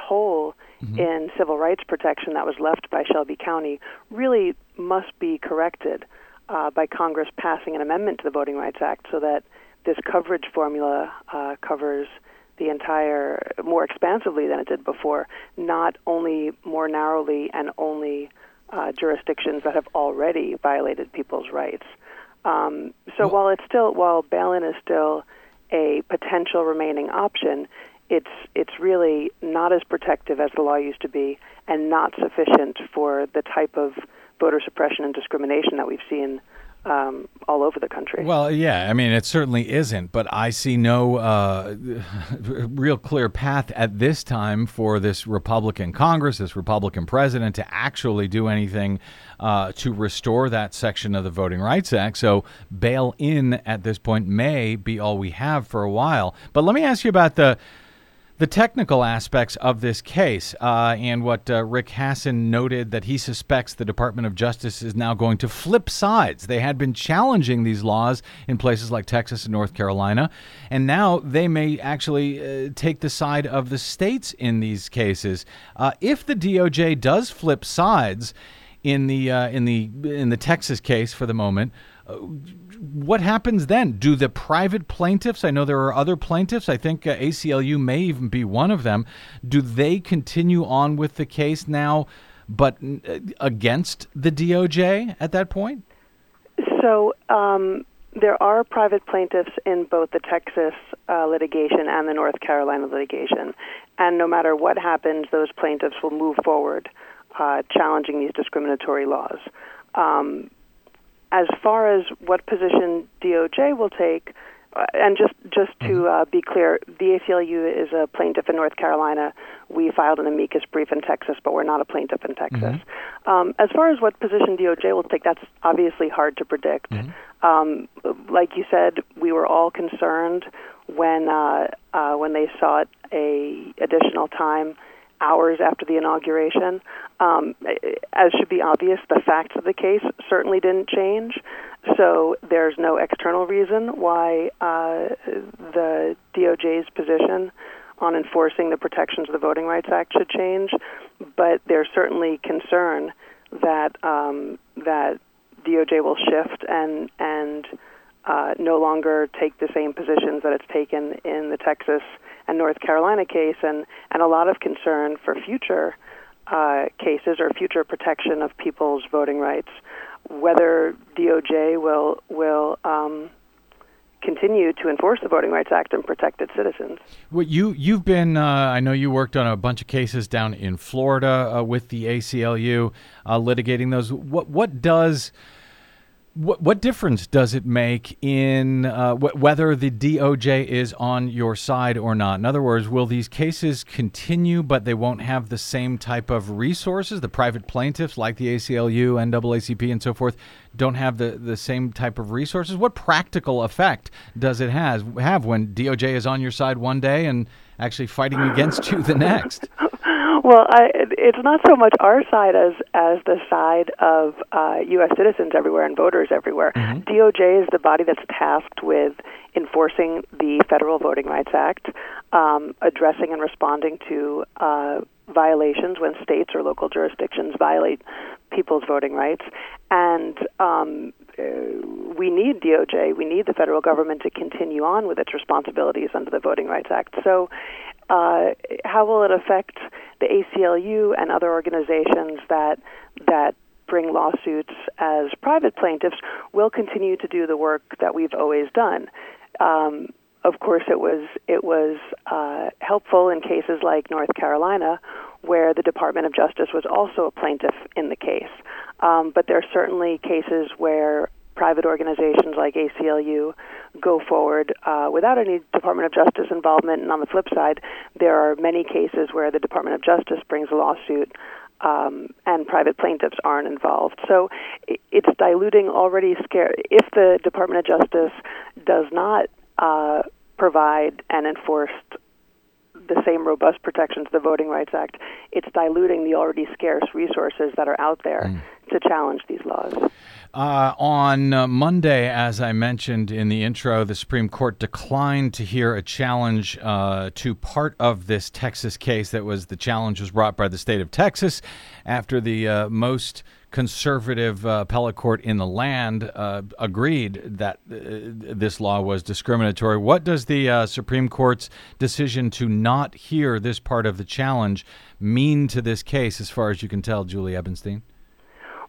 hole in civil rights protection that was left by Shelby County really must be corrected uh, by Congress passing an amendment to the Voting Rights Act so that this coverage formula uh, covers the entire more expansively than it did before, not only more narrowly and only uh, jurisdictions that have already violated people's rights. Um, so while it's still while bail-in is still a potential remaining option, it's it's really not as protective as the law used to be, and not sufficient for the type of voter suppression and discrimination that we've seen um, all over the country. Well, yeah, I mean, it certainly isn't, but I see no uh, real clear path at this time for this Republican Congress, this Republican president, to actually do anything uh, to restore that section of the Voting Rights Act. So, bail in at this point may be all we have for a while. But let me ask you about the the technical aspects of this case uh, and what uh, Rick Hasen noted that he suspects the Department of Justice is now going to flip sides. They had been challenging these laws in places like Texas and North Carolina, and now they may actually uh, take the side of the states in these cases. Uh, if the DOJ does flip sides in the uh, in the in the Texas case for the moment what happens then? Do the private plaintiffs, I know there are other plaintiffs, I think uh, ACLU may even be one of them, do they continue on with the case now, but uh, against the DOJ at that point? So um, there are private plaintiffs in both the Texas uh, litigation and the North Carolina litigation, and no matter what happens, those plaintiffs will move forward uh, challenging these discriminatory laws. Um, as far as what position DOJ will take, uh, and just just to uh, be clear, the ACLU is a plaintiff in North Carolina. We filed an amicus brief in Texas, but we're not a plaintiff in Texas. Um, as far as what position DOJ will take, that's obviously hard to predict. Um, like you said, we were all concerned when uh, uh, when they sought a additional time hours after the inauguration. Um, as should be obvious, the facts of the case certainly didn't change. So there's no external reason why uh, the DOJ's position on enforcing the protections of the Voting Rights Act should change. But there's certainly concern that um, that DOJ will shift and and uh, no longer take the same positions that it's taken in the Texas North Carolina case, and, and a lot of concern for future uh, cases or future protection of people's voting rights. whether DOJ will will um, continue to enforce the Voting Rights Act and protect its citizens. Well, you you've been uh, I know you worked on a bunch of cases down in Florida uh, with the ACLU, uh, litigating those. What what does what, what difference does it make in uh, wh- whether the DOJ is on your side or not? In other words, will these cases continue, but they won't have the same type of resources? The private plaintiffs, like the ACLU, NAACP, and so forth, don't have the, the same type of resources. What practical effect does it has have when DOJ is on your side one day and actually fighting against you the next? Well, I, it's not so much our side as as the side of uh, U.S. citizens everywhere and voters everywhere. DOJ is the body that's tasked with enforcing the Federal Voting Rights Act, um, addressing and responding to uh, violations when states or local jurisdictions violate people's voting rights, and um, uh, we need DOJ, we need the federal government to continue on with its responsibilities under the Voting Rights Act. So, uh, how will it affect the ACLU and other organizations that that bring lawsuits as private plaintiffs? Will continue to do the work that we've always done. Um, of course, it was it was uh, helpful in cases like North Carolina, where the Department of Justice was also a plaintiff in the case. Um, but there are certainly cases where private organizations like ACLU go forward uh, without any Department of Justice involvement. And on the flip side, there are many cases where the Department of Justice brings a lawsuit um, and private plaintiffs aren't involved. So it's diluting already scare. If the Department of Justice does not uh, provide an enforce the same robust protections the Voting Rights Act, it's diluting the already scarce resources that are out there to challenge these laws. Uh, on uh, Monday, as I mentioned in the intro, the Supreme Court declined to hear a challenge uh, to part of this Texas case. That was the challenge was brought by the state of Texas after the uh, most conservative uh, appellate court in the land uh, agreed that uh, this law was discriminatory. What does the uh, Supreme Court's decision to not hear this part of the challenge mean to this case, as far as you can tell, Julie Ebenstein?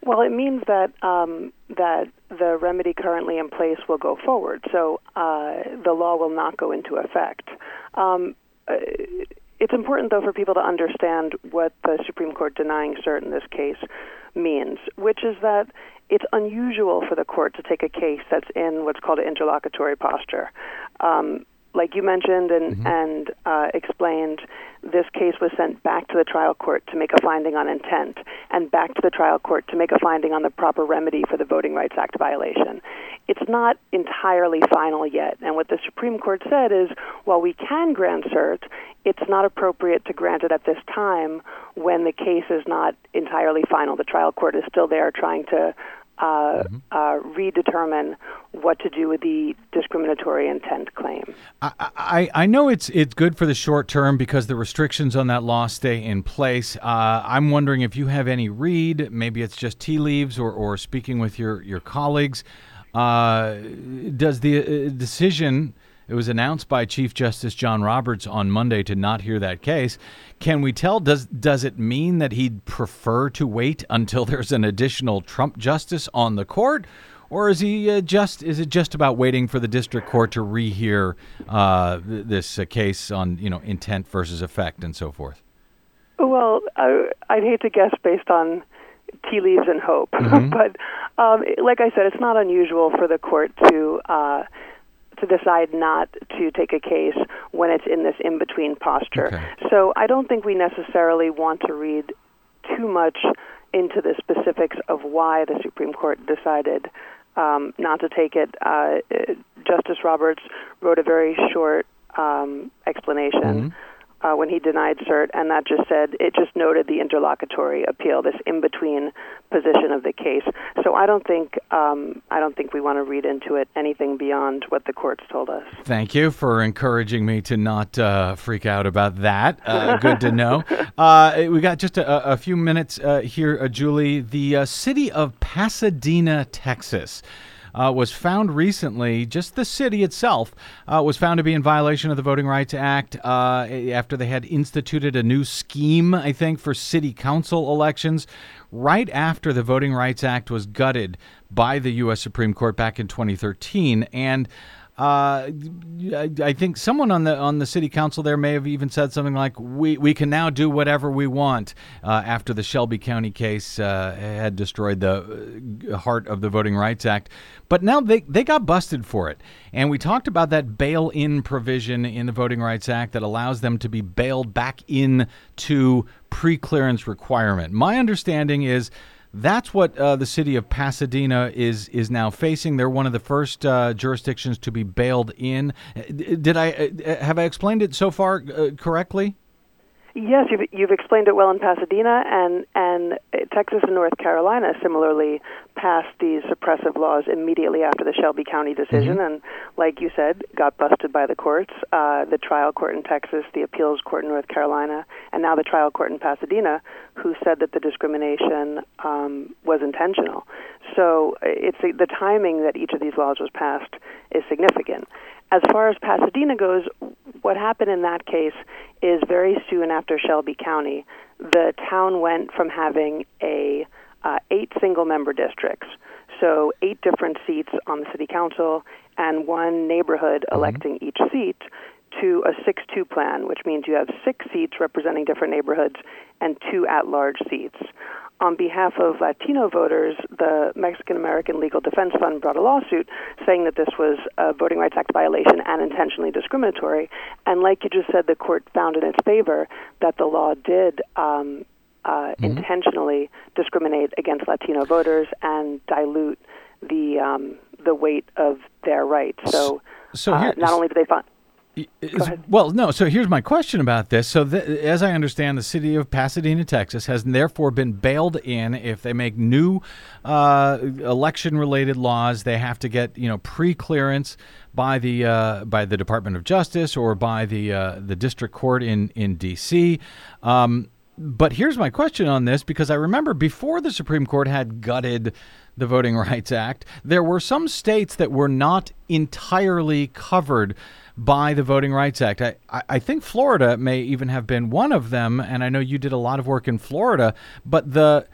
Well, it means that um, that the remedy currently in place will go forward. So uh, the law will not go into effect. Um, uh, it's important, though, for people to understand what the Supreme Court denying cert in this case means, which is that it's unusual for the court to take a case that's in what's called an interlocutory posture. Um, like you mentioned and and uh, explained, this case was sent back to the trial court to make a finding on intent, and back to the trial court to make a finding on the proper remedy for the Voting Rights Act violation. It's not entirely final yet, and what the Supreme Court said is, while we can grant cert, it's not appropriate to grant it at this time when the case is not entirely final. The trial court is still there trying to uh, uh, redetermine what to do with the discriminatory intent claim. I, I, I know it's it's good for the short term because the restrictions on that law stay in place. Uh, I'm wondering if you have any read, maybe it's just tea leaves or, or speaking with your, your colleagues. Uh, does the uh, decision, it was announced by Chief Justice John Roberts on Monday to not hear that case. Can we tell, does, does it mean that he'd prefer to wait until there's an additional Trump justice on the court? Or is he uh, just? Is it just about waiting for the district court to rehear uh, th- this uh, case on you know intent versus effect and so forth? Well, I, I'd hate to guess based on tea leaves and hope, but um, like I said, it's not unusual for the court to uh, to decide not to take a case when it's in this in between posture. Okay. So I don't think we necessarily want to read too much into the specifics of why the Supreme Court decided um, not to take it. Uh, uh, Justice Roberts wrote a very short um, explanation uh, when he denied cert, and that just said it just noted the interlocutory appeal, this in between position of the case. So I don't think um, I don't think we want to read into it anything beyond what the courts told us. Thank you for encouraging me to not uh, freak out about that. Uh, good to know. Uh, we got just a, a few minutes uh, here, uh, Julie. The uh, city of Pasadena, Texas. Uh, was found recently, just the city itself uh, was found to be in violation of the Voting Rights Act uh, after they had instituted a new scheme, I think, for city council elections right after the Voting Rights Act was gutted by the U.S. Supreme Court back in 2013. And uh, I think someone on the on the city council there may have even said something like, "We we can now do whatever we want." Uh, after the Shelby County case uh, had destroyed the uh, heart of the Voting Rights Act, but now they they got busted for it, and we talked about that bail-in provision in the Voting Rights Act that allows them to be bailed back in to pre-clearance requirement. My understanding is that's what uh, the city of Pasadena is is now facing. They're one of the first uh, jurisdictions to be bailed in. Did I uh, have I explained it so far uh, correctly? Yes, you've, you've explained it well in Pasadena, and and Texas and North Carolina similarly passed these suppressive laws immediately after the Shelby County decision, Mm-hmm. and like you said, got busted by the courts, uh, the trial court in Texas, the appeals court in North Carolina, and now the trial court in Pasadena, who said that the discrimination um, was intentional. So it's the timing that each of these laws was passed is significant. As far as Pasadena goes, what happened in that case is very soon after Shelby County, the town went from having a uh, eight single-member districts, so eight different seats on the city council and one neighborhood electing each seat, to a six-two plan, which means you have six seats representing different neighborhoods and two at-large seats. On behalf of Latino voters, the Mexican American Legal Defense Fund brought a lawsuit saying that this was a Voting Rights Act violation and intentionally discriminatory. And like you just said, the court found in its favor that the law did um, uh, intentionally discriminate against Latino voters and dilute the um, the weight of their rights. So, So uh, not only did they find Is- well, no. So here's my question about this. So, th- as I understand, the city of Pasadena, Texas, has therefore been bailed in. If they make new uh, election-related laws, they have to get you know pre-clearance by the uh, by the Department of Justice or by the uh, the district court in in D.C. Um, but here's my question on this because I remember before the Supreme Court had gutted the Voting Rights Act, there were some states that were not entirely covered by the Voting Rights Act. I, I think Florida may even have been one of them, and I know you did a lot of work in Florida, but the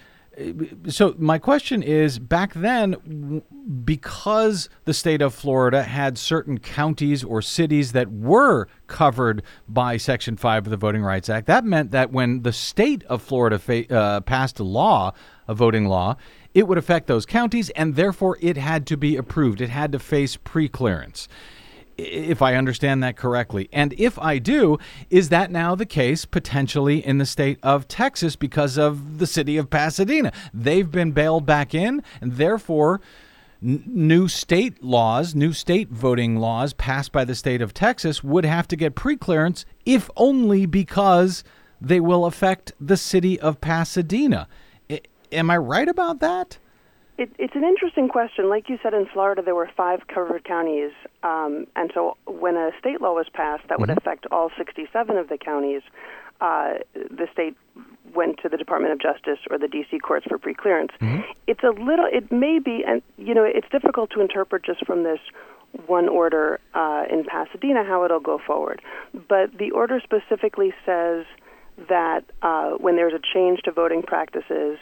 so my question is back then because the state of Florida had certain counties or cities that were covered by section 5 of the Voting Rights Act that meant that when the state of Florida fa- uh, passed a law a voting law it would affect those counties and therefore it had to be approved it had to face pre-clearance if I understand that correctly. And if I do, is that now the case potentially in the state of Texas because of the city of Pasadena? They've been bailed back in, and therefore, n- new state laws, new state voting laws passed by the state of Texas would have to get preclearance, if only because they will affect the city of Pasadena. I- am I right about that? It, it's an interesting question. Like you said, in Florida, there were five covered counties, um, and so when a state law was passed that would affect all 67 of the counties, uh, the state went to the Department of Justice or the D.C. courts for preclearance. It's a little, it may be, and you know, it's difficult to interpret just from this one order uh, in Pasadena how it'll go forward. But the order specifically says that uh, when there's a change to voting practices,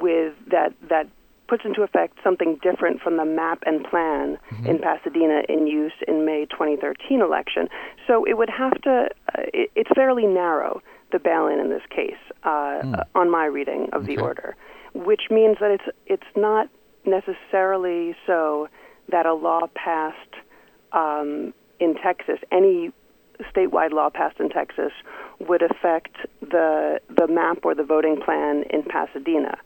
with that that puts into effect something different from the map and plan in Pasadena in use in May 2013 election. So it would have to. Uh, it, it's fairly narrow the bail-in in this case uh, on my reading of the order, which means that it's it's not necessarily so that a law passed um, in Texas, any statewide law passed in Texas, would affect the the map or the voting plan in Pasadena.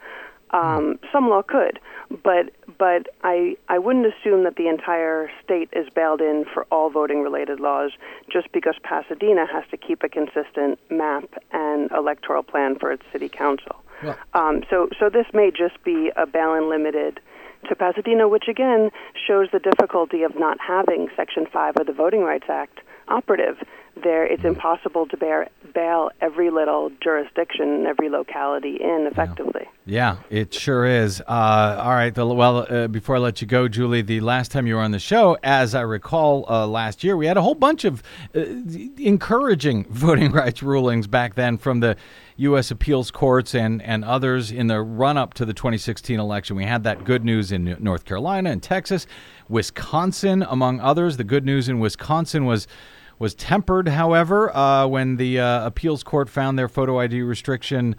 Um, some law could, but but I I wouldn't assume that the entire state is bailed in for all voting related laws just because Pasadena has to keep a consistent map and electoral plan for its city council. Well- Um, so so this may just be a bail-in limited to Pasadena, which again shows the difficulty of not having Section 5 of the Voting Rights Act operative. There, it's impossible to bear, bail every little jurisdiction and every locality in effectively. Yeah, it sure is. Uh, all right. The, well, uh, before I let you go, Julie, the last time you were on the show, as I recall uh, last year, we had a whole bunch of uh, encouraging voting rights rulings back then from the U.S. appeals courts and, and others in the run up to the 2016 election. We had that good news in North Carolina and Texas, Wisconsin, among others. The good news in Wisconsin was was tempered, however, uh, when the uh, appeals court found their photo ID restriction.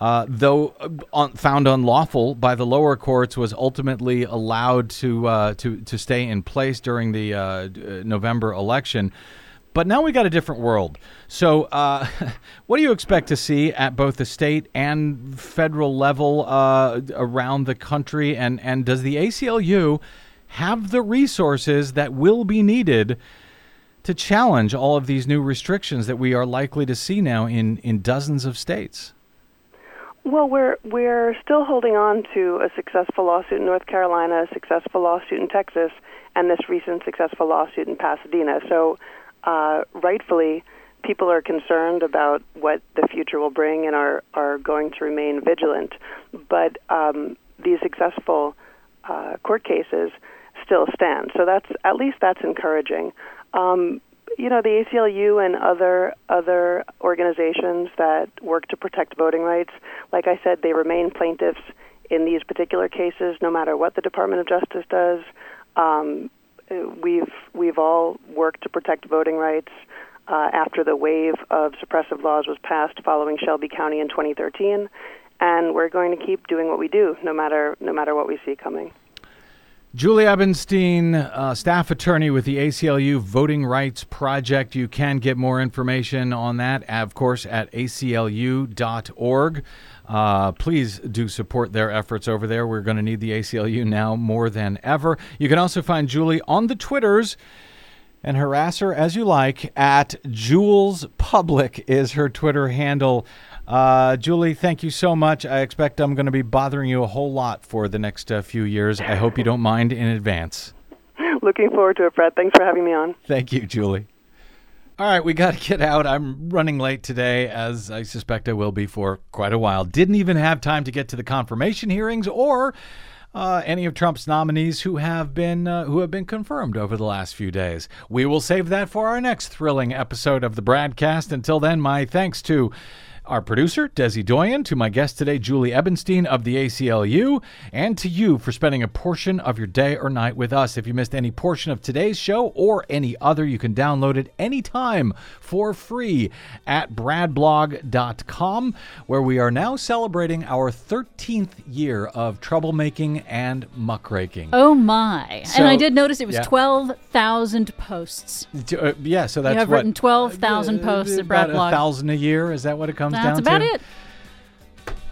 Uh, though uh, found unlawful by the lower courts, was ultimately allowed to uh, to to stay in place during the uh, November election. But now we got a different world. So, uh, what do you expect to see at both the state and federal level uh, around the country? And, and does the ACLU have the resources that will be needed to challenge all of these new restrictions that we are likely to see now in, in dozens of states? Well, we're we're still holding on to a successful lawsuit in North Carolina, a successful lawsuit in Texas, and this recent successful lawsuit in Pasadena. So uh, rightfully, people are concerned about what the future will bring and are, are going to remain vigilant. But um, these successful uh, court cases still stand. So that's at least that's encouraging. Um, you know, the ACLU and other other organizations that work to protect voting rights, like I said, they remain plaintiffs in these particular cases, no matter what the Department of Justice does. Um, we've we've all worked to protect voting rights uh, after the wave of suppressive laws was passed following Shelby County in 2013, and we're going to keep doing what we do, no matter no matter what we see coming. Julie Ebenstein, uh, staff attorney with the ACLU Voting Rights Project. You can get more information on that, of course, at aclu.org. Uh, please do support their efforts over there. We're going to need the ACLU now more than ever. You can also find Julie on the Twitters and harass her as you like at Jules Public is her Twitter handle. Uh, Julie, thank you so much. I expect I'm going to be bothering you a whole lot for the next uh, few years. I hope you don't mind in advance. Looking forward to it, Brad. Thanks for having me on. Thank you, Julie. All right, we got to get out. I'm running late today, as I suspect I will be for quite a while. Didn't even have time to get to the confirmation hearings or uh, any of Trump's nominees who have been uh, who have been confirmed over the last few days. We will save that for our next thrilling episode of the BradCast. Until then, my thanks to our producer, Desi Doyen, to my guest today, Julie Ebenstein of the ACLU, and to you for spending a portion of your day or night with us. If you missed any portion of today's show or any other, you can download it anytime for free at bradblog.com, where we are now celebrating our 13th year of troublemaking and muckraking. Oh my. So- and I did notice it was yeah. 12,000 posts. Uh, yeah, so that's you have what, written 12,000 posts at about Brad Blog. a thousand a year. Is that what it comes down That's to? about it.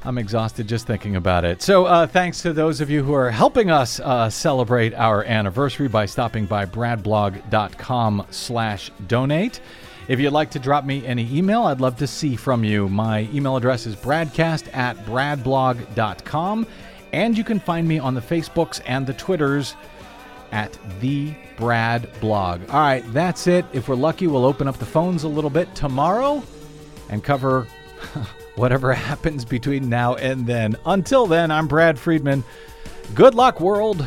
I'm exhausted just thinking about it. So, uh, thanks to those of you who are helping us uh, celebrate our anniversary by stopping by bradblog.com/donate. If you'd like to drop me any email, I'd love to see from you. My email address is bradcast at bradblog.com, and you can find me on the Facebooks and the Twitters at the Brad Blog. All right, that's it. If we're lucky, we'll open up the phones a little bit tomorrow and cover whatever happens between now and then. Until then, I'm Brad Friedman. Good luck, world.